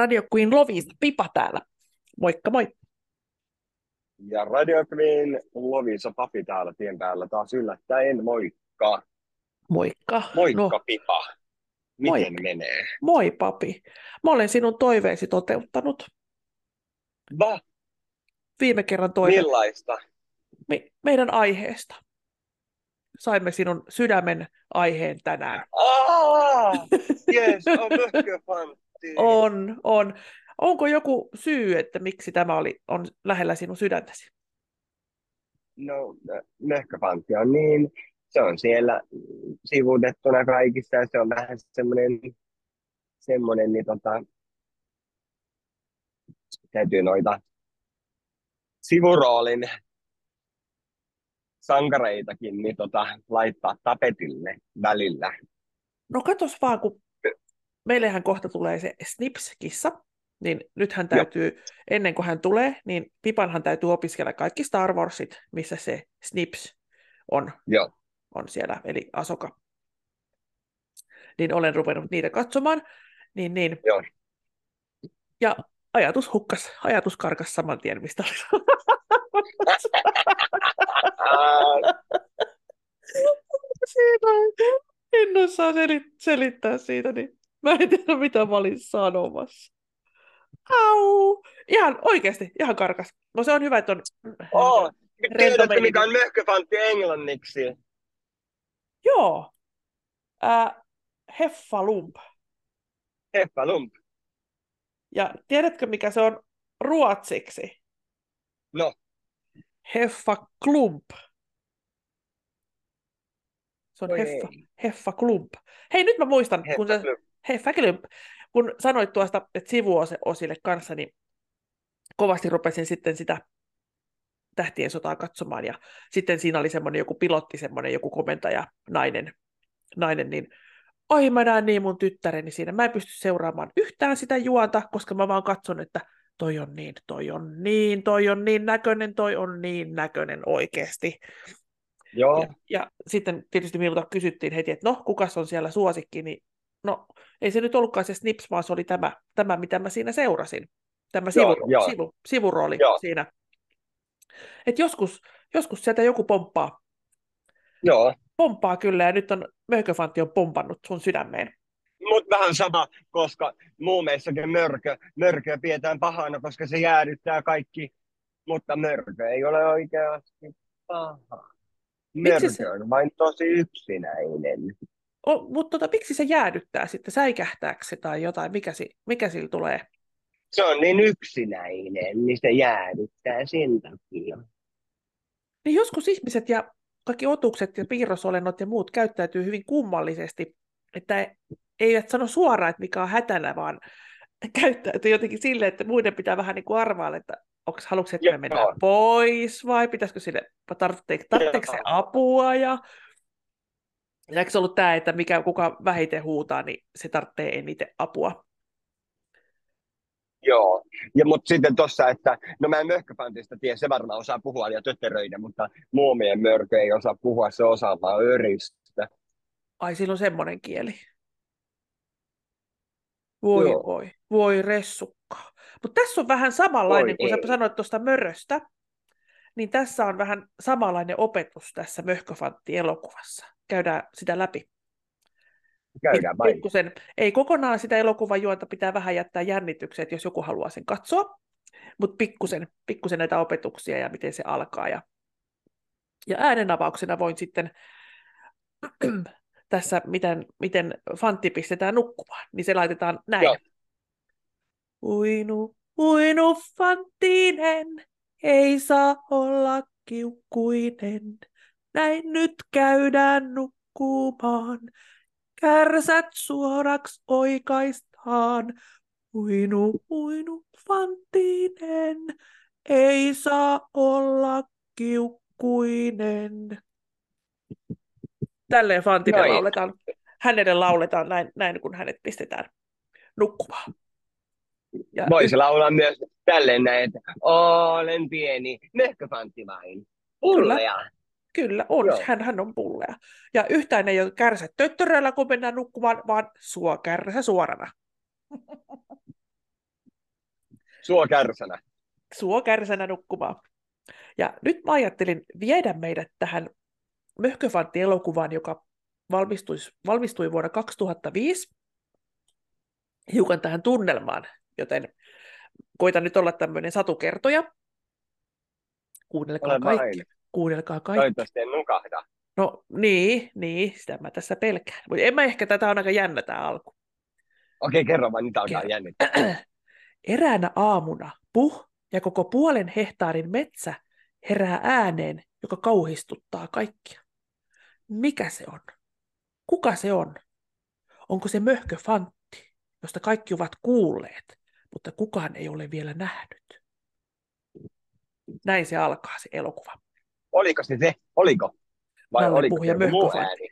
Radio Queen Lovisa Pipa täällä. Moikka moi. Ja Radio Queen Lovisa Papi täällä tien päällä taas yllättäen. Moikka. Moikka. Moikka no. Pipa. Miten Moi. menee? Moi papi. Mä olen sinun toiveesi toteuttanut. Va? Viime kerran toive Millaista? me, meidän aiheesta. Saimme sinun sydämen aiheen tänään. Aa! Yes, on. On, on. Onko joku syy, että miksi tämä oli, on lähellä sinun sydäntäsi? No, möhköfantti on niin, se on siellä sivutettuna kaikissa ja se on vähän semmoinen, semmoinen niin tota, täytyy noita sivuroolin sankareitakin niin tota, laittaa tapetille välillä. No katos vaan, kun meillähän kohta tulee se Snips-kissa, niin nyt hän täytyy, ennen kuin hän tulee, niin Pipanhan täytyy opiskella kaikki Star Warsit, missä se Snips on, Joo. on siellä, eli Asoka. Niin olen ruvennut niitä katsomaan, niin, niin. Joo. Ja ajatus hukkas, ajatus karkas saman tien, mistä oli. Siinä en osaa selit- selittää siitä, niin mä en tiedä, mitä mä olin sanomassa. Au! Ihan oikeasti, ihan karkas. No se on hyvä, että on oh, tiedätkö mikä on möhköfantti englanniksi? Joo. Äh, heffalump. Heffalump. Ja tiedätkö, mikä se on ruotsiksi? No, Heffaklump. Se on Oi heffa, ei. heffaklump. Hei, nyt mä muistan, kun sä, heffalump. heffaklump, kun sanoit tuosta, että sivuosille kanssa, niin kovasti rupesin sitten sitä tähtien sotaa katsomaan, ja sitten siinä oli semmoinen joku pilotti, semmoinen joku komentaja, nainen, nainen niin oi mä näen niin mun tyttäreni siinä, mä en pysty seuraamaan yhtään sitä juonta, koska mä vaan katson, että toi on niin, toi on niin, toi on niin näköinen, toi on niin näköinen oikeasti. Joo, Ja, ja sitten tietysti minulta kysyttiin heti, että no, kukas on siellä suosikki, niin no, ei se nyt ollutkaan se Snips, vaan se oli tämä, tämä mitä mä siinä seurasin. Tämä Joo, sivu, joo. sivu, sivurooli Joo. siinä. Et joskus, joskus sieltä joku pomppaa, joo. pomppaa kyllä, ja nyt on Möhköfantti on pompannut sun sydämeen. Mutta vähän sama, koska muumeissakin mörkö, mörköä pidetään pahana, koska se jäädyttää kaikki, mutta mörkö ei ole oikeasti paha. Mörkö on vain tosi yksinäinen. O, mutta tota, miksi se jäädyttää sitten, säikähtääkö se tai jotain, mikä, si, mikä sillä tulee? Se on niin yksinäinen, niin se jäädyttää sen takia. Niin joskus ihmiset ja kaikki otukset ja piirrosolennot ja muut käyttäytyy hyvin kummallisesti, että eivät sano suoraan, että mikä on hätänä, vaan käyttäytyy jotenkin silleen, että muiden pitää vähän niin kuin arvailla, että onko haluatko, että me mennään pois vai pitäisikö sille, tarvitseeko, tarvitseeko se apua ja ja eikö se ollut tämä, että mikä, kuka vähiten huutaa, niin se tarvitsee eniten apua. Joo, ja mutta sitten tuossa, että no mä en möhköfantista tiedä, se varmaan osaa puhua ja tötteröidä, mutta muumien mörkö ei osaa puhua, se osaa vaan öristä. Ai, sillä on semmoinen kieli. Voi Joo. voi, voi ressukkaa. Mutta tässä on vähän samanlainen, Voi kun sä ei. sanoit tuosta möröstä, niin tässä on vähän samanlainen opetus tässä Möhköfantti-elokuvassa. Käydään sitä läpi. Käydään vain. Pikkusen, ei kokonaan sitä elokuvan juonta, pitää vähän jättää jännitykset, jos joku haluaa sen katsoa, mutta pikkusen, pikkusen näitä opetuksia ja miten se alkaa. Ja, ja äänenavauksena voin sitten tässä, miten, miten fantti pistetään nukkumaan, niin se laitetaan näin. Joo. Uinu, uinu fanttinen, ei saa olla kiukkuinen. Näin nyt käydään nukkumaan. Kärsät suoraksi oikaistaan. Uinu, uinu fanttinen, ei saa olla kiukkuinen. Tälleen Fantille Noin. lauletaan, hänelle lauletaan näin, näin, kun hänet pistetään nukkumaan. Ja Voisi laulaa myös tälleen näin, että olen pieni, möhköfantti vain. Pulleja. Kyllä on, Joo. hän, hän on pullea. Ja yhtään ei ole kärsä töttöröllä, kun mennään nukkumaan, vaan suo kärsä suorana. Suo kärsänä. Suo kärsänä nukkumaan. Ja nyt mä ajattelin viedä meidät tähän Möhköfantti-elokuvaan, joka valmistui, valmistui vuonna 2005, hiukan tähän tunnelmaan, joten koitan nyt olla tämmöinen satukertoja. Kuunnelkaa kaikki. vain. Kuunnelkaa kaikki. Toivottavasti en nukahda. No niin, niin, sitä mä tässä pelkään. Mutta en mä ehkä, tätä on aika jännä tämä alku. Okei, kerro vaan, niitä alkaa jännittää. Eräänä aamuna puh ja koko puolen hehtaarin metsä herää ääneen, joka kauhistuttaa kaikkia. Mikä se on? Kuka se on? Onko se möhkö Fantti, josta kaikki ovat kuulleet, mutta kukaan ei ole vielä nähnyt? Näin se alkaa se elokuva. Oliko se se? Oliko? Vai Nalle oliko se muu ääni?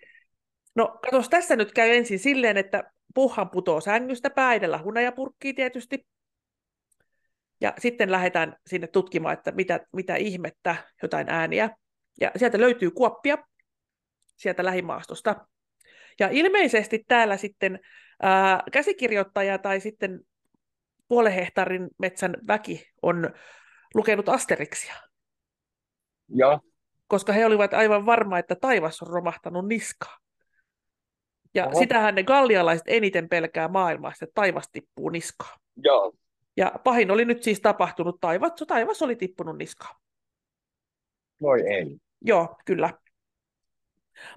No, katos, tässä nyt käy ensin silleen, että puhan putoo sängystä päädellä hunajapurkkiin tietysti. Ja sitten lähdetään sinne tutkimaan, että mitä, mitä ihmettä, jotain ääniä. Ja sieltä löytyy kuoppia sieltä lähimaastosta. Ja ilmeisesti täällä sitten ää, käsikirjoittaja tai sitten puolen hehtaarin metsän väki on lukenut Asterixia, Joo, koska he olivat aivan varma, että taivas on romahtanut niskaan. Ja Oho. sitähän ne gallialaiset eniten pelkää maailmassa, että taivas tippuu niskaan. joo. Ja pahin oli nyt siis tapahtunut, taivas, taivas oli tippunut niskaan. Voi ei. Joo, kyllä.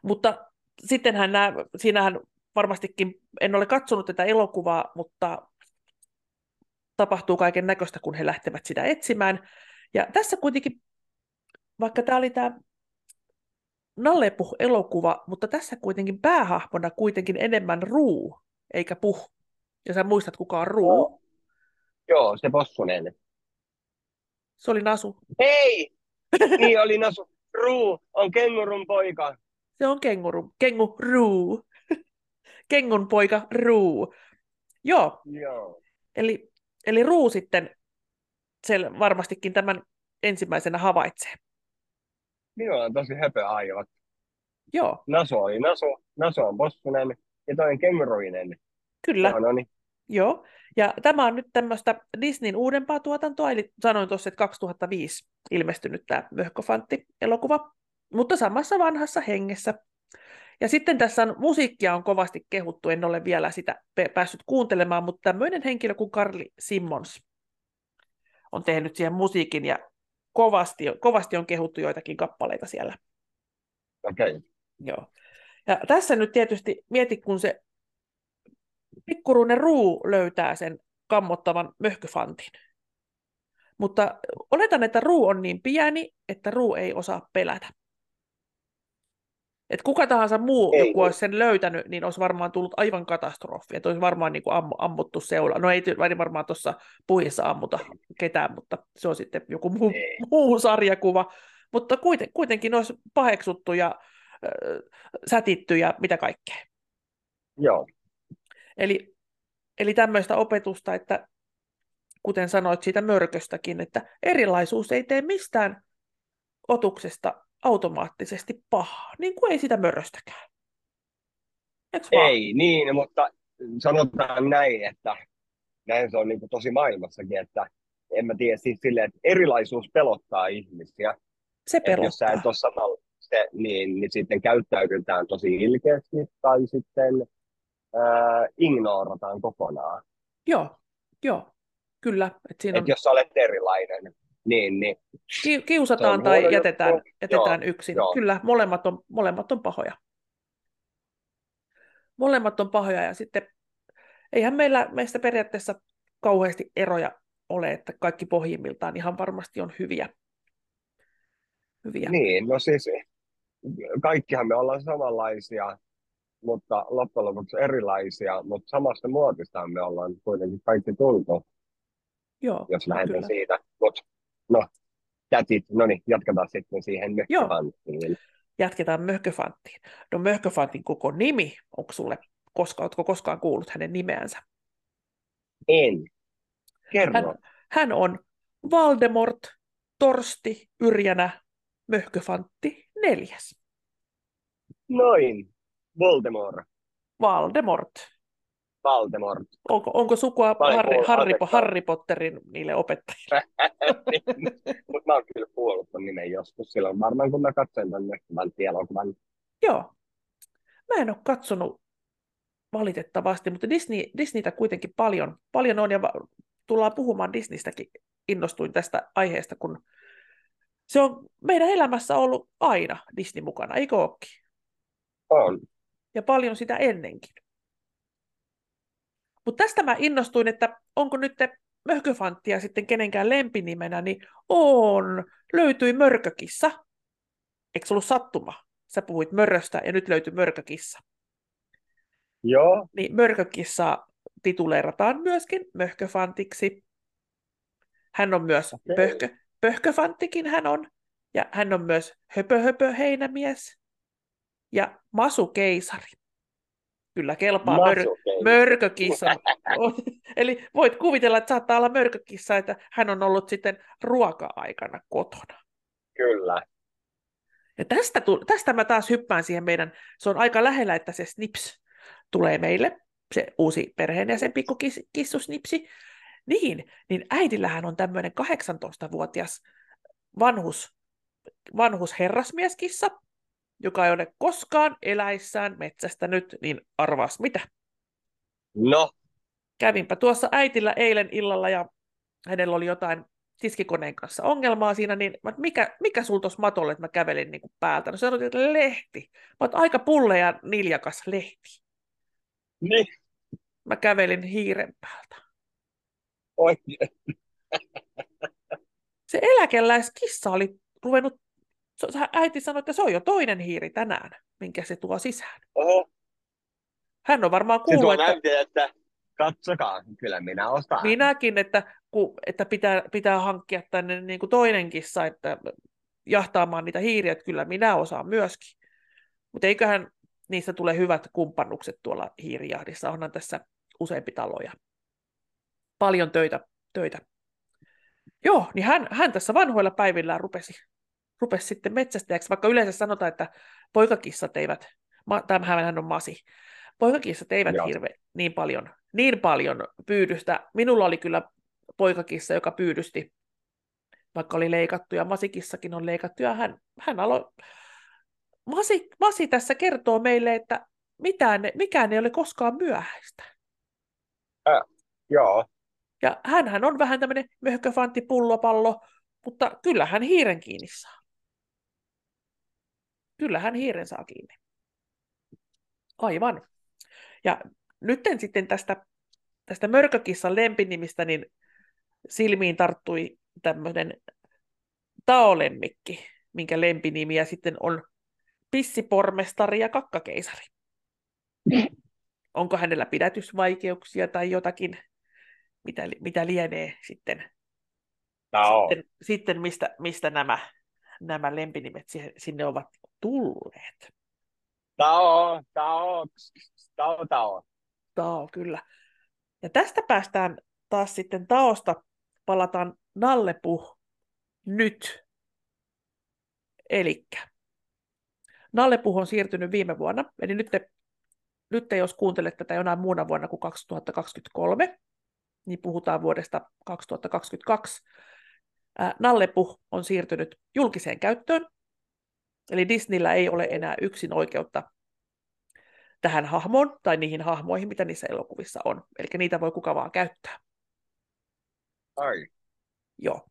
Mutta sittenhän nämä, siinähän varmastikin, en ole katsonut tätä elokuvaa, mutta tapahtuu kaiken näköistä, kun he lähtevät sitä etsimään. Ja tässä kuitenkin, vaikka tämä oli tämä Nallepuh-elokuva, mutta tässä kuitenkin päähahmona kuitenkin enemmän Ruu, eikä Puh. Ja sä muistat, kuka on Ruu. Joo, se possunen. Se oli Nasu. Hei! Niin oli Nasu. Ruu on kengurun poika. Se on kenguru. Kengu Ruu. Kengun poika Ruu. Joo, Joo. eli, eli Ruu sitten sel varmastikin tämän ensimmäisenä havaitsee. Minulla on tosi höpö aivot. Joo, Nasu oli Nasu. Nasu on possunen. Ja toinen kenguruinen. kyllä. Joo, no niin. Joo, ja tämä on nyt tämmöistä Disneyn uudempaa tuotantoa, eli sanoin tuossa, että 2005 ilmestynyt tämä Möhköfantti-elokuva, mutta samassa vanhassa hengessä. Ja sitten tässä on, musiikkia on kovasti kehuttu, en ole vielä sitä päässyt kuuntelemaan, mutta tämmöinen henkilö kuin Carly Simmons on tehnyt siihen musiikin, ja kovasti, kovasti on kehuttu joitakin kappaleita siellä. Okei. Okay. Joo. Ja tässä nyt tietysti mieti, kun se pikkuruinen ruu löytää sen kammottavan möhköfantin. Mutta oletan, että ruu on niin pieni, että ruu ei osaa pelätä. Et kuka tahansa muu, Ei. joku olisi sen löytänyt, niin olisi varmaan tullut aivan katastrofi. Että olisi varmaan niin kuin am, ammuttu seula. No ei varmaan tuossa puhissa ammuta ketään, mutta se on sitten joku muu, Ei. muu sarjakuva. Mutta kuiten, kuitenkin olisi paheksuttu ja äh, sätitty ja mitä kaikkea. Joo. Eli, eli tämmöistä opetusta, että kuten sanoit siitä mörköstäkin, että erilaisuus ei tee mistään otuksesta automaattisesti pahaa, niin kuin ei sitä möröstäkään. Vaan? Ei, niin, mutta sanotaan näin, että näin se on niin kuin tosi maailmassakin, että en mä tiedä siis silleen, että erilaisuus pelottaa ihmisiä. Se Että jos sä pelottaa. et ole samalla, se, niin, niin sitten käyttäydytään tosi ilkeästi tai sitten ää, ignoorataan kokonaan. Joo, joo, kyllä. Et siinä on, Että jos sä olet erilainen, niin, niin ki- kiusataan tai huono jätetään, jätetään Joo, yksin. joo. Kyllä, molemmat on, molemmat on pahoja. Molemmat on pahoja ja sitten eihän meillä meistä periaatteessa kauheasti eroja ole, että kaikki pohjimmiltaan ihan varmasti on hyviä. hyviä. niin, no siis kaikkihan me ollaan samanlaisia, mutta loppujen lopuksi erilaisia, mutta samasta muotista me ollaan kuitenkin kaikki tultu, Joo, jos lähdetään kyllä. siitä. Mutta no, tätit, no niin, jatketaan sitten siihen Joo. mökköpanttiin. Jatketaan Möhköfanttiin. No Möhköfantin koko nimi, onko sulle koska, ootko koskaan kuullut hänen nimeänsä? En. Kerro. Hän, hän on Valdemort Torsti Yrjänä Möhköfantti neljäs. Noin. Voldemort. Valdemort. Voldemort. Onko, onko sukua Harry, Harry, anteeksi. Harry Potterin niille opettajille? Mutta mä oon kyllä kuullut ton nimen joskus silloin. Varmaan kun mä katsoin ton elokuvan. Joo. Mä en ole katsonut valitettavasti, mutta Disney, Disneytä kuitenkin paljon, paljon on, ja va- tullaan puhumaan Disneystäkin. Innostuin tästä aiheesta, kun se on meidän elämässä ollut aina Disney mukana, eikö ookin? On. Ja paljon sitä ennenkin. Mutta tästä mä innostuin, että onko nyt möhköfanttia sitten kenenkään lempinimenä, niin on. Löytyi mörkökissa. Eikö se ollut sattuma? Sä puhuit möröstä ja nyt löytyi mörkökissa. Joo. Niin mörkökissa tituleerataan myöskin möhköfantiksi. Hän on myös Okei. pöhkö, pöhköfanttikin hän on. Ja hän on myös höpö höpö heinämies. Ja masukeisari. Kyllä kelpaa mör, mörkökissa. Eli voit kuvitella, että saattaa olla mörkökissa, että hän on ollut sitten ruoka-aikana kotona. Kyllä. Ja tästä, tu- tästä mä taas hyppään siihen meidän, se on aika lähellä, että se Snips tulee meille, se uusi perheenjäsen pikkukissu Snipsi. Niin, niin äidillähän on tämmöinen 18-vuotias vanhus, vanhus herrasmieskissa, joka ei ole koskaan eläissään metsästänyt, niin arvaas mitä. No, Kävinpä tuossa äitillä eilen illalla ja hänellä oli jotain tiskikoneen kanssa ongelmaa siinä, niin mä, mikä, mikä sul tuossa matolle, että mä kävelin niin kuin päältä? No se sanoi, että lehti. Mä oon aika pulle ja niljakas lehti. niin Mä kävelin hiiren päältä. oikein. Se eläkeläiskissa oli ruvennut, äiti sanoi, että se on jo toinen hiiri tänään, minkä se tuo sisään. Oho, Hän on varmaan se kuullut, tuo että näytin, että katsokaa, kyllä minä ostaan. minäkin, että, ku, että pitää, pitää hankkia tänne niin kuin toinen kissa, että jahtaamaan niitä hiiriä, että kyllä minä osaan myöskin. Mutta eiköhän niistä tule hyvät kumppanukset tuolla hiirijahdissa. Onhan tässä useampi taloja. Paljon töitä. töitä. Joo, niin hän, hän tässä vanhoilla päivillään rupesi, rupesi sitten metsästäjäksi, vaikka yleensä sanotaan, että poikakissat eivät, ma, tämähän on masi, poikakissat eivät Joo. hirve, niin, paljon, niin paljon pyydystä. Minulla oli kyllä poikakissa, joka pyydysti, vaikka oli leikattu, ja masikissakin on leikattu, ja hän, hän aloi, Masi, Masi tässä kertoo meille, että mitään, mikään ei ole koskaan myöhäistä. Joo, Ja hänhän on vähän tämmöinen möhköfantti pullopallo, mutta kyllä hän hiiren kiinni saa. Kyllä hän hiiren saa kiinni. Aivan. Ja nyt sitten tästä, tästä mörkökissan lempinimistä, niin silmiin tarttui tämmöinen taolemmikki, minkä lempinimiä sitten on pissipormestari ja kakkakeisari. Onko hänellä pidätysvaikeuksia tai jotakin, mitä, mitä lienee sitten sitten, sitten mistä, mistä nämä, nämä lempinimet sinne ovat tulleet. Tao, tao, tao, tao. Tao, kyllä. Ja tästä päästään taas sitten Taosta, palataan Nallepuh nyt. Elikkä Nallepuh on siirtynyt viime vuonna, eli nyt, te, nyt te, jos kuuntelet tätä jonain muuna vuonna kuin 2023, niin puhutaan vuodesta 2022. Ää, Nallepuh on siirtynyt julkiseen käyttöön, eli Disneyllä ei ole enää yksin oikeutta tähän hahmoon tai niihin hahmoihin, mitä niissä elokuvissa on. Eli niitä voi kuka vaan käyttää. Ai. Joo.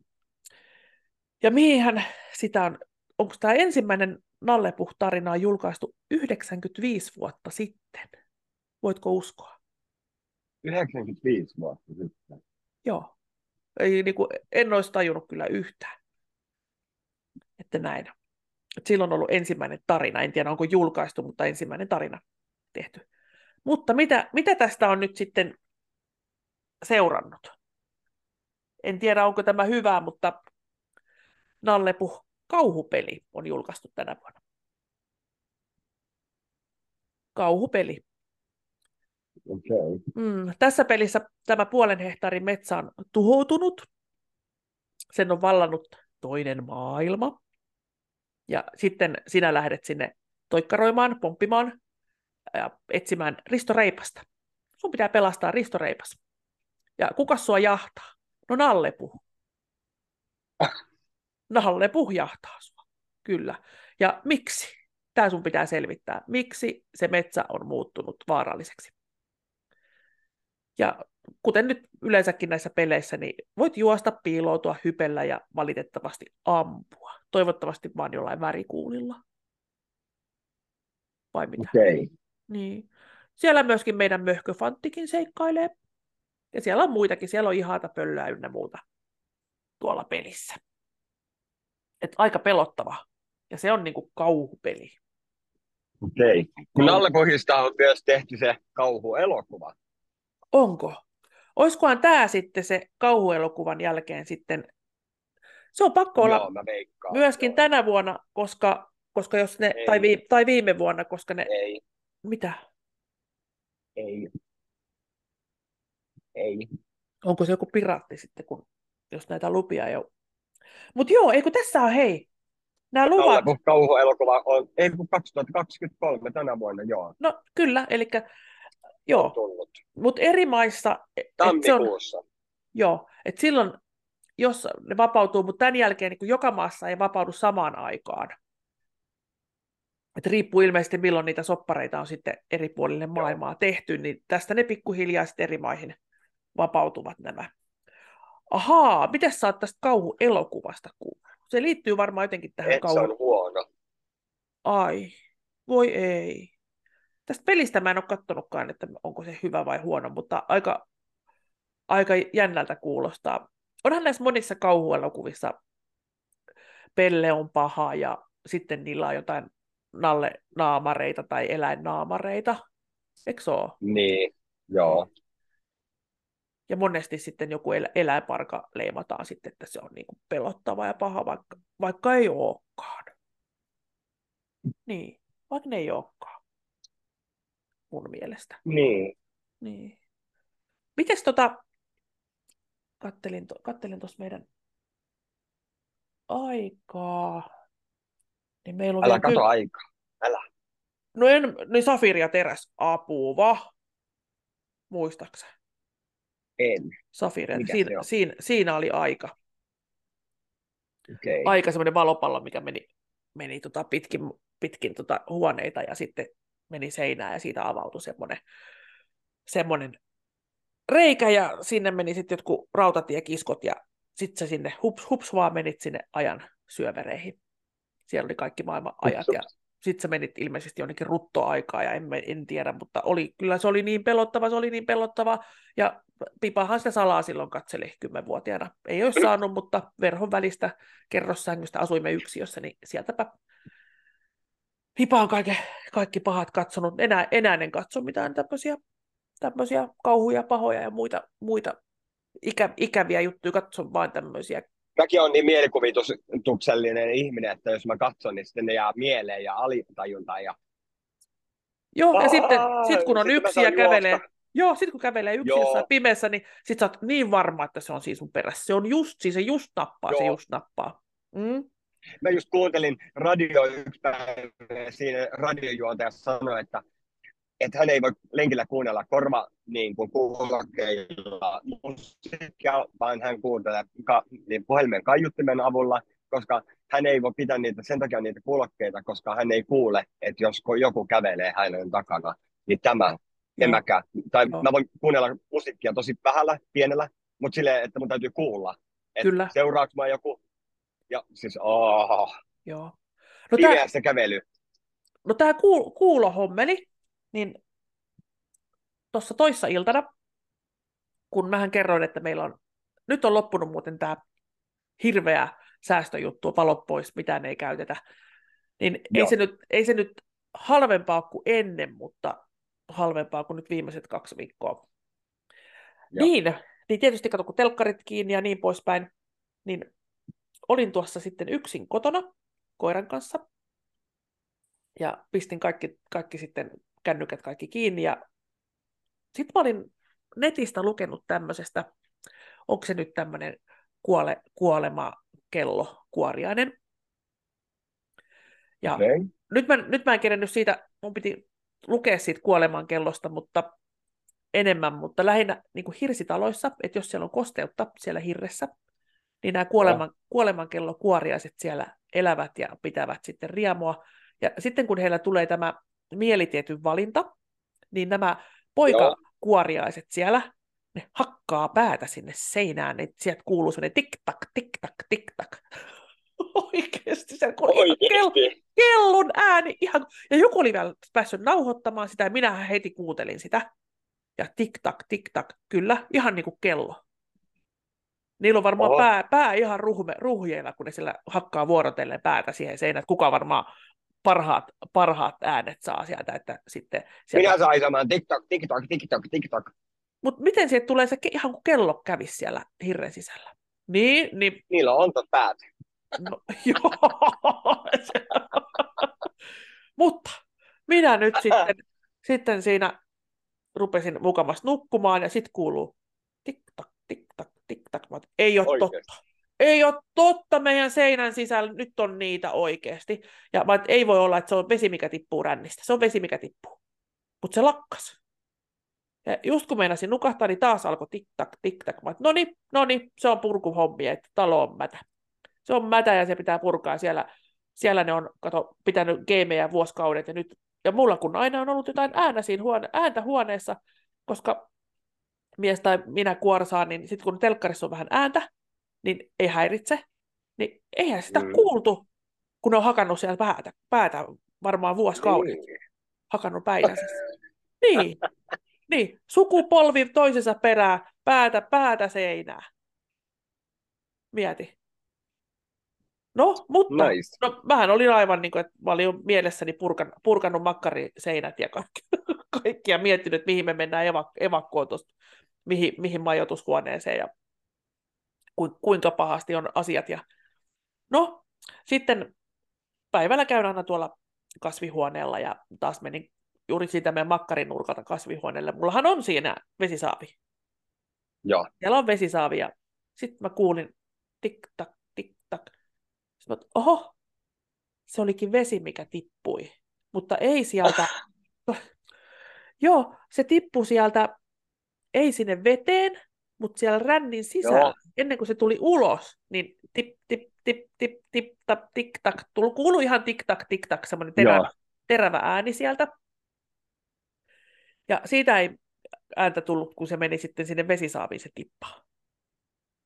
Ja mihinhän sitä on, onko tämä ensimmäinen Nallepuh-tarina on julkaistu 95 vuotta sitten? Voitko uskoa? 95 vuotta sitten. Joo. Ei, niin kuin, en olisi tajunnut kyllä yhtään, että näin. Silloin on ollut ensimmäinen tarina. En tiedä, onko julkaistu, mutta ensimmäinen tarina tehty. Mutta mitä, mitä tästä on nyt sitten seurannut? En tiedä, onko tämä hyvä, mutta Nallepuh kauhupeli on julkaistu tänä vuonna. Kauhupeli. Okay. Mm, tässä pelissä tämä puolen hehtaarin metsä on tuhoutunut. Sen on vallannut toinen maailma. Ja sitten sinä lähdet sinne toikkaroimaan, pomppimaan ja etsimään Risto Reipasta. sun pitää pelastaa Risto Reipas. Ja kuka sua jahtaa? No Nallepu. Nallepu jahtaa sua, kyllä. Ja miksi? Tämä sun pitää selvittää. Miksi se metsä on muuttunut vaaralliseksi? Ja kuten nyt yleensäkin näissä peleissä, niin voit juosta, piiloutua, hypellä ja valitettavasti ampua. Toivottavasti vaan jollain värikuulilla. Vai mitä? Okay. Niin. Siellä myöskin meidän möhköfanttikin seikkailee. Ja siellä on muitakin, siellä on ihata pöllöä ynnä muuta tuolla pelissä. Et aika pelottava. Ja se on niinku kauhupeli. Okei. Okay. Kun Nallepohjista on myös tehty se kauhuelokuva. Onko? Olisikohan tämä sitten se kauhuelokuvan jälkeen sitten, se on pakko olla Joo, mä veikkaan. myöskin Joo. tänä vuonna, koska, koska jos ne, Ei. tai, vi, tai viime vuonna, koska ne, Ei, mitä? ei. Ei. Onko se joku piraatti sitten, kun, jos näitä lupia ei ole? Mutta joo, eikö tässä on hei, nämä luvat, kauhuelokuva on, ei kun 2023 tänä vuonna, joo, no kyllä, eli joo, mutta eri maissa, et se on, Tammikuussa. joo, että silloin, jos ne vapautuu, mutta tämän jälkeen niin joka maassa ei vapaudu samaan aikaan. Et riippuu ilmeisesti, milloin niitä soppareita on sitten eri puolille maailmaa tehty, niin tästä ne pikkuhiljaa sitten eri maihin vapautuvat nämä. Ahaa, miten sä oot tästä kauhuelokuvasta kuullut? Se liittyy varmaan jotenkin tähän Et se kauhu... on huono. Ai, voi ei. Tästä pelistä mä en ole katsonutkaan, että onko se hyvä vai huono, mutta aika, aika jännältä kuulostaa. Onhan näissä monissa kauhuelokuvissa Pelle on paha ja sitten niillä on jotain nalle naamareita tai eläinnaamareita. Eikö se ole? Niin, joo. Ja monesti sitten joku el- eläinparka leimataan sitten, että se on niin kuin pelottava ja paha, vaikka, vaikka ei olekaan. Niin, vaikka ne ei olekaan. Mun mielestä. Niin. Niin. Mites tota, kattelin, to, kattelin tuossa meidän aikaa, niin meillä on Älä kato ky- aikaa. No en, niin Safiri ja Teräs, apuva. Muistaaksä? En. Safiri, Mikä siinä, siinä, siinä oli aika. Okei. Aika semmoinen valopallo, mikä meni, meni tota pitkin, pitkin tota huoneita ja sitten meni seinään ja siitä avautui semmoinen, semmoinen reikä ja sinne meni sitten jotkut rautatiekiskot ja sitten sä sinne hups, hups vaan menit sinne ajan syövereihin. Siellä oli kaikki maailman ajat ja sitten sä menit ilmeisesti jonnekin ruttoaikaa ja en, en tiedä, mutta oli, kyllä se oli niin pelottava, se oli niin pelottava ja Pipahan sitä salaa silloin katseli kymmenvuotiaana. Ei olisi saanut, mutta verhon välistä kerrossängystä asuimme yksiössä, niin sieltäpä Pipa on kaikki, pahat katsonut. Enää, enää en katso mitään tämmöisiä, tämmöisiä kauhuja, pahoja ja muita, muita ikä, ikäviä juttuja, katson vain tämmöisiä. Mäkin on niin mielikuvituksellinen ihminen, että jos mä katson, niin sitten ne jää mieleen ja alitajuntaan. Ja... Joo, ja sitten sit kun on sitten yksi ja kävelee, juosta. joo, sitten kun kävelee yksin Joo. jossain pimeässä, niin sit sä oot niin varma, että se on siis sun perässä. Se on just, siis se just nappaa, se Joo. just nappaa. Mm? Mä just kuuntelin radio yksi päivä, siinä radiojuontaja sanoi, että, että hän ei voi lenkillä kuunnella korva niin kuin kuulokkeilla musiikkia, vaan hän kuuntelee ka, niin puhelimen kaiuttimen avulla, koska hän ei voi pitää niitä sen takia niitä kuulokkeita, koska hän ei kuule, että jos joku kävelee hänen takana, niin tämä, en Joo. mäkään. Tai Joo. mä voin kuunnella musiikkia tosi vähällä, pienellä, mutta silleen, että mun täytyy kuulla. Et Kyllä. Seuraaks mä joku, ja siis oh, Joo. No tämä pimeässä kävely. no tää kuul, kuulohommeli, niin tuossa toissa iltana, kun mähän kerroin, että meillä on, nyt on loppunut muuten tämä hirveä säästöjuttu, valot pois, mitään ei käytetä, niin ei se, nyt, ei se nyt halvempaa kuin ennen, mutta halvempaa kuin nyt viimeiset kaksi viikkoa. Joo. Niin, niin tietysti kato, kun telkkarit kiinni ja niin poispäin, niin olin tuossa sitten yksin kotona koiran kanssa ja pistin kaikki, kaikki sitten kännykät kaikki kiinni ja sitten mä olin netistä lukenut tämmöisestä, onko se nyt tämmöinen kuole, kuolema kello kuoriainen. Ja Okay. nyt, mä, nyt mä en kerennyt siitä, mun piti lukea siitä kuoleman kellosta, mutta enemmän, mutta lähinnä niin kuin hirsitaloissa, että jos siellä on kosteutta siellä hirressä, niin nämä kuoleman, kuolemankellokuoriaiset siellä elävät ja pitävät sitten riemua. Ja sitten kun heillä tulee tämä mielitietyn valinta, niin nämä poikakuoriaiset siellä, ne hakkaa päätä sinne seinään, niin sieltä kuuluu sellainen tik-tak, tik-tak, tik-tak. Oikeasti, se kuuli kell, kellon ääni. Ihan, ja joku oli vielä päässyt nauhoittamaan sitä, ja minä heti kuuntelin sitä. Ja tik-tak, tik-tak, kyllä, ihan niin kuin kello. Niillä on varmaan pää, pää ihan ruhme, ruhjeilla, kun ne siellä hakkaa vuorotellen päätä siihen seinään. Kuka varmaan parhaat, parhaat äänet saa sieltä. Että sitten sieltä... Minä sain saman TikTok, TikTok, TikTok, TikTok. Mutta miten sieltä tulee se ihan kuin kello kävisi siellä hirren sisällä? Niin, niin... Niillä on ontot päät. No, joo. Mutta minä nyt sitten, sitten siinä rupesin mukavasti nukkumaan ja sitten kuuluu tik-tak, tik-tak. Ei ole Oikeasti. totta. Ei ole totta meidän seinän sisällä, nyt on niitä oikeasti. Ja mä, ei voi olla, että se on vesi, mikä tippuu rännistä. Se on vesi, mikä tippuu. Mutta se lakkas. Ja just kun meinasin nukahtaa, niin taas alkoi tik-tak, tik-tak. Mä no niin, no niin, se on purkuhommi, että talo on mätä. Se on mätä ja se pitää purkaa. Siellä, siellä ne on kato, pitänyt gameja vuosikaudet ja nyt ja mulla kun aina on ollut jotain ääntä siinä huone, ääntä huoneessa, koska mies tai minä kuorsaan, niin sitten kun telkkarissa on vähän ääntä, niin ei häiritse, niin eihän sitä mm. kuultu, kun ne on hakannut sieltä päätä, päätä varmaan vuosikaudet. Mm. Hakannut päitänsä. niin, niin, sukupolvi toisensa perää, päätä, päätä seinää. Mieti. No, mutta nice. no, mähän olin aivan niin kuin, että mä olin jo mielessäni purkan, purkanut makkariseinät ja kaikki, kaikki ja miettinyt, että mihin me mennään evak- evakkoon tuosta, mihin, mihin majoitushuoneeseen ja ku, kuinka pahasti on asiat. Ja... No, sitten päivällä käyn aina tuolla kasvihuoneella ja taas menin juuri siitä meidän makkarinurkalta kasvihuoneelle. Mullahan on siinä vesisaavi. Joo. Siellä on vesisaavi ja sitten mä kuulin tik-tak, tik-tak sitten mä, oho, se olikin vesi, mikä tippui. Mutta ei sieltä, joo, se tippui sieltä, ei sinne veteen, mutta siellä rännin sisällä, joo. ennen kuin se tuli ulos, niin tip, tip, tip, tip, tip, tap, tik, tak, tuli, kuului ihan tik, tak, tik, tak, semmoinen terävä, terävä ääni sieltä. Ja siitä ei ääntä tullut, kun se meni sitten sinne vesisaaviin se tippa.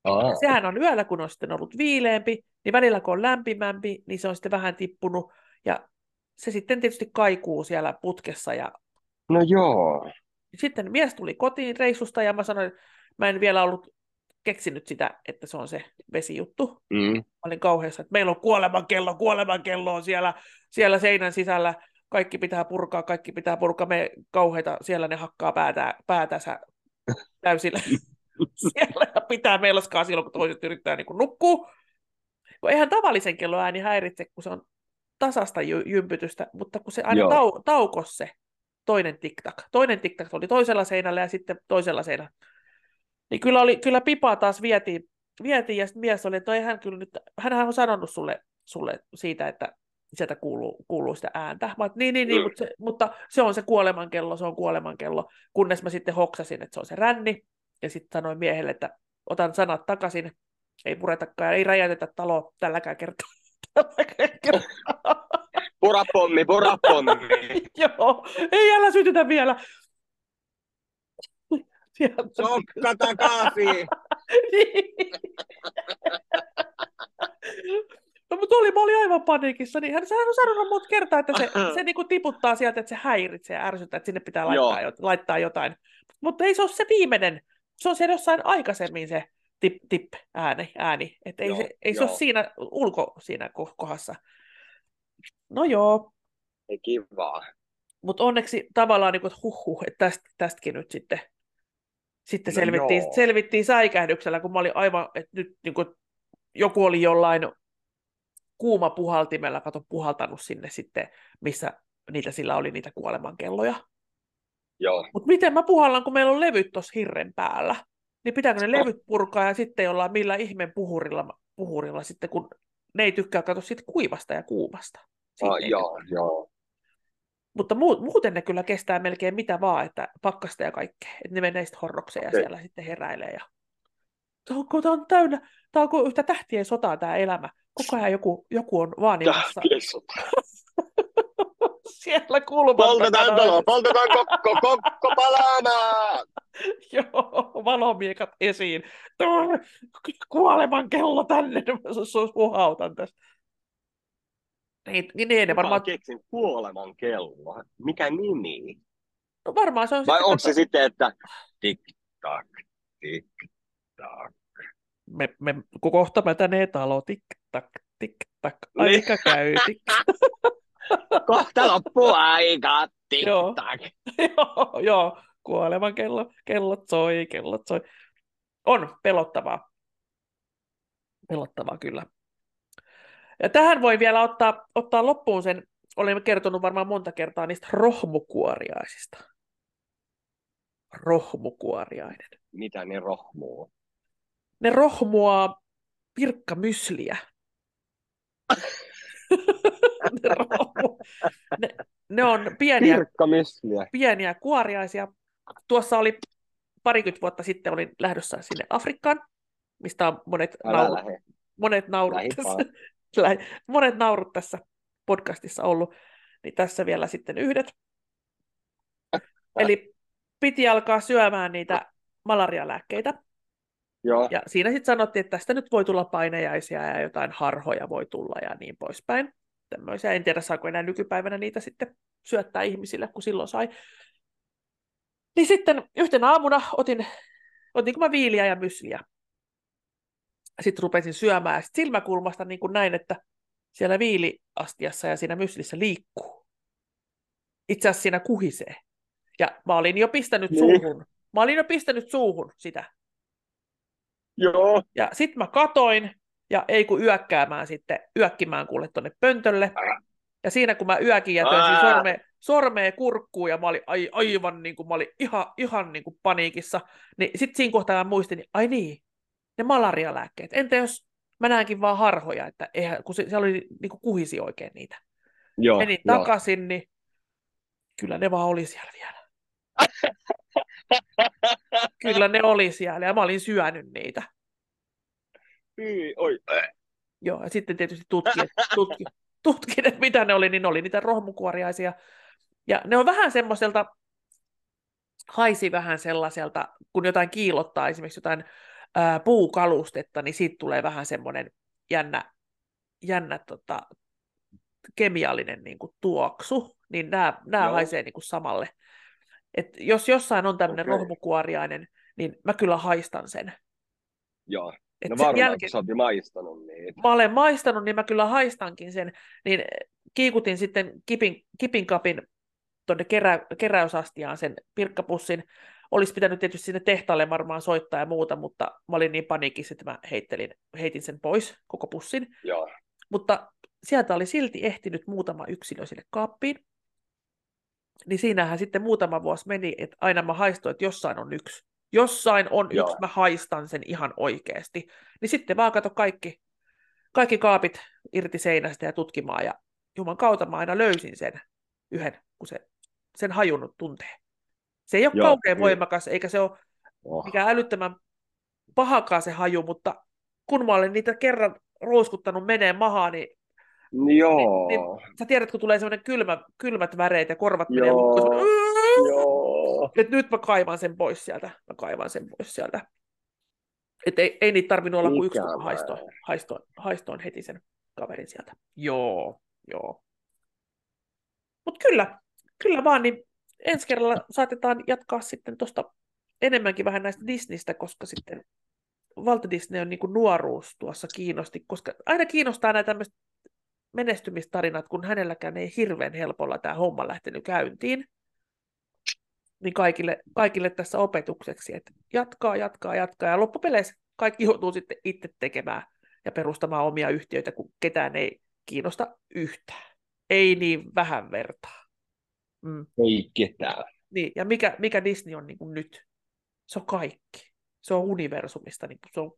Aa. Sehän on yöllä, kun on sitten ollut viileämpi, niin välillä kun on lämpimämpi, niin se on sitten vähän tippunut. Ja se sitten tietysti kaikuu siellä putkessa. Ja... No joo. Sitten mies tuli kotiin reissusta ja mä sanoin, että mä en vielä ollut keksinyt sitä, että se on se vesijuttu. Mm. Mä olin kauheassa, että meillä on kuolemankello, kuolemankello on siellä, siellä seinän sisällä, kaikki pitää purkaa, kaikki pitää purkaa, me kauheita, siellä ne hakkaa päätä, päätänsä täysillä. siellä pitää melskaa silloin, kun toiset yrittää niin nukkua. Kun eihän tavallisen ääni häiritse, kun se on tasasta jy- jympytystä, mutta kun se aina tau- taukos se toinen tiktak. Toinen tiktak oli toisella seinällä ja sitten toisella seinällä. Niin kyllä, oli, kyllä pipaa taas vietiin, vietiin ja sitten mies oli, että hän kyllä nyt, hänhän on sanonut sulle, sulle siitä, että sieltä kuuluu, kuuluu sitä ääntä. Mä, niin, niin, niin, mm. mutta, se, mutta se on se kuolemankello, se on kuolemankello, kunnes mä sitten hoksasin, että se on se ränni, ja sitten sanoin miehelle, että otan sanat takaisin, ei puretakaan, ei räjäytetä taloa tälläkään kertaa. Tälläkään kertaa. Purapommi, purapommi. Joo, ei älä sytytä vielä. Sokka takaisin. No, mutta oli, mä olin aivan paniikissa, niin hän, hän on sanonut monta kertaa, että se, se niinku tiputtaa sieltä, että se häiritsee ja ärsyttää, että sinne pitää laittaa, Joo. laittaa jotain. Mutta ei se ole se viimeinen se on siellä jossain aikaisemmin se tip, tip ääni, ääni. että ei, joo, se, ei se ole siinä ulko siinä kohdassa. No joo. Ei kivaa. Mutta onneksi tavallaan, niin kuin, että huh, huh että tästä, tästäkin nyt sitten, sitten no selvittiin, selvittiin säikähdyksellä, kun mä olin aivan, että nyt niin kuin, joku oli jollain kuuma puhaltimella, kato, puhaltanut sinne sitten, missä niitä sillä oli niitä kuolemankelloja. Mutta miten mä puhallan, kun meillä on levyt tuossa hirren päällä? Niin pitääkö ne levyt purkaa ja sitten ollaan millä ihmeen puhurilla, puhurilla sitten, kun ne ei tykkää katsoa siitä kuivasta ja kuumasta. Ah, joo, joo. Mutta muuten ne kyllä kestää melkein mitä vaan, että pakkasta ja kaikkea. Että ne menee sitten horrokseen okay. ja siellä sitten heräilee. Ja... Tämä on, täynnä, tämä on kuin yhtä tähtien sotaa tämä elämä. Koko ajan joku, joku on vaanimassa. Tähtien sota. siellä kulman Poltetaan talo, poltetaan kokko, kokko palaamaan! Joo, valomiekat esiin. Kuoleman kello tänne, uhautan tässä. Niin, niin, ne varmaan... keksin kuoleman kello? Mikä nimi? No varmaan se on Vai onko se sitten, että tik-tak, tik-tak? Me, me kohta mätänee talo, tik-tak, tik-tak, aika niin. käy, tik-tak. kohta loppuu aika, tik-tak. joo, joo, kuoleman kello, kellot soi, kellot soi. On pelottavaa. Pelottavaa kyllä. Ja tähän voi vielä ottaa, ottaa loppuun sen, olen kertonut varmaan monta kertaa niistä rohmukuoriaisista. Rohmukuoriainen. Mitä ne rohmuu? Ne rohmua pirkkamysliä. ne, rohmu. ne, ne on pieniä, pieniä kuoriaisia. Tuossa oli parikymmentä vuotta sitten olin lähdössä sinne Afrikkaan, mistä on monet, nauru, monet naurut monet naurut tässä podcastissa ollut, niin tässä vielä sitten yhdet. Eli piti alkaa syömään niitä malarialääkkeitä. Joo. Ja siinä sitten sanottiin, että tästä nyt voi tulla painejaisia ja jotain harhoja voi tulla ja niin poispäin. Tämmöisiä. En tiedä, saako enää nykypäivänä niitä sitten syöttää ihmisille, kun silloin sai. Niin sitten yhtenä aamuna otin, otin mä viiliä ja mysliä sitten rupesin syömään, sit silmäkulmasta niin kuin näin, että siellä viiliastiassa ja siinä myslissä liikkuu. Itse asiassa siinä kuhisee. Ja mä olin jo pistänyt niin. suuhun. Mä olin jo pistänyt suuhun sitä. Joo. Ja sitten mä katoin, ja ei kun yökkäämään sitten, yökkimään kuule tuonne pöntölle. Ja siinä kun mä yökin ja työnsin sorme, sormea kurkkuun ja mä olin ai, aivan niin kuin, mä olin ihan, ihan niin kuin paniikissa, niin sitten siinä kohtaa mä muistin, niin ai niin, ne malarialääkkeet. Entä jos mä näenkin vaan harhoja, että eihän, kun se, oli niin kuin kuhisi oikein niitä. Joo, Menin jo. takaisin, niin kyllä ne vaan oli siellä vielä. kyllä ne oli siellä ja mä olin syönyt niitä. Hyi, oi. Joo, ja sitten tietysti tutkin, tutkin, tutkin, että mitä ne oli, niin ne oli niitä rohmukuoriaisia. Ja ne on vähän semmoiselta, haisi vähän sellaiselta, kun jotain kiilottaa esimerkiksi jotain ää, puukalustetta, niin siitä tulee vähän semmoinen jännä, jännä tota, kemiallinen niin kuin, tuoksu, niin nämä, nämä haisee niin kuin, samalle. Et jos jossain on tämmöinen okay. rohmukuoriainen, niin mä kyllä haistan sen. Joo. Et no varmaan, jälkeen, sä maistanut niitä. Mä olen maistanut, niin mä kyllä haistankin sen. Niin kiikutin sitten kipin, kipin kapin tuonne kerä, keräysastiaan sen pirkkapussin, olisi pitänyt tietysti sinne tehtaalle varmaan soittaa ja muuta, mutta mä olin niin paniikissa, että mä heittelin, heitin sen pois, koko pussin. Joo. Mutta sieltä oli silti ehtinyt muutama yksilö sinne kaappiin. Niin siinähän sitten muutama vuosi meni, että aina mä haistoin, että jossain on yksi. Jossain on Joo. yksi, mä haistan sen ihan oikeasti. Niin sitten vaan kato kaikki, kaikki kaapit irti seinästä ja tutkimaan. Ja Juman kautta mä aina löysin sen yhden, kun se, sen hajunnut tuntee. Se ei ole Joo, kauhean kyllä. voimakas, eikä se ole oh. mikään älyttömän pahakaan se haju, mutta kun mä olen niitä kerran ruuskuttanut menee mahaan, niin Joo. Niin, niin, sä tiedät, kun tulee semmoinen kylmä, kylmät väreet ja korvat Joo. menee lukkoon. Joo. Et nyt mä kaivan sen pois sieltä. Mä kaivan sen pois sieltä. Et ei, ei niitä tarvinnut olla kuin yksi, haistoon, haistoon, haistoon heti sen kaverin sieltä. Joo, joo. Mutta kyllä, kyllä vaan, niin ensi kerralla saatetaan jatkaa sitten tuosta enemmänkin vähän näistä Disneystä, koska sitten Walt Disney on niin kuin nuoruus tuossa kiinnosti, koska aina kiinnostaa nämä tämmöiset menestymistarinat, kun hänelläkään ei hirveän helpolla tämä homma lähtenyt käyntiin. Niin kaikille, kaikille tässä opetukseksi, että jatkaa, jatkaa, jatkaa. Ja loppupeleissä kaikki joutuu sitten itse tekemään ja perustamaan omia yhtiöitä, kun ketään ei kiinnosta yhtään. Ei niin vähän vertaa. Mm. Ei ketään. Niin, ja mikä, mikä Disney on niin kuin nyt? Se on kaikki. Se on universumista. Niin se, on,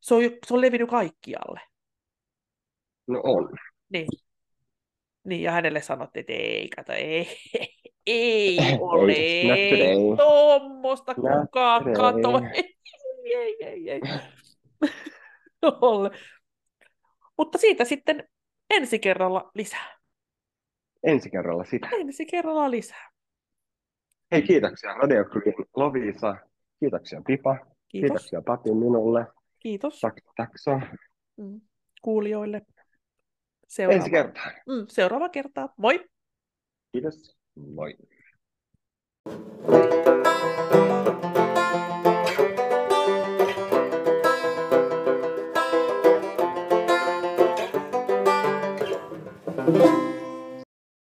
se, on, se on levinnyt kaikkialle. No on. Niin. Niin, ja hänelle sanottiin, että ei, kato, ei, ei ole not today. tuommoista kukaan kato. Ei, ei, ei, ei. Mutta siitä sitten ensi kerralla lisää ensi kerralla sitä. Ensi kerralla lisää. Hei, kiitoksia Radio Green Lovisa. Kiitoksia Pipa. Kiitos. Kiitoksia Pati minulle. Kiitos. Takso. Mm. Kuulijoille. Seuraava. Ensi kertaa. Mm, seuraava kertaa. Moi. Kiitos. Moi.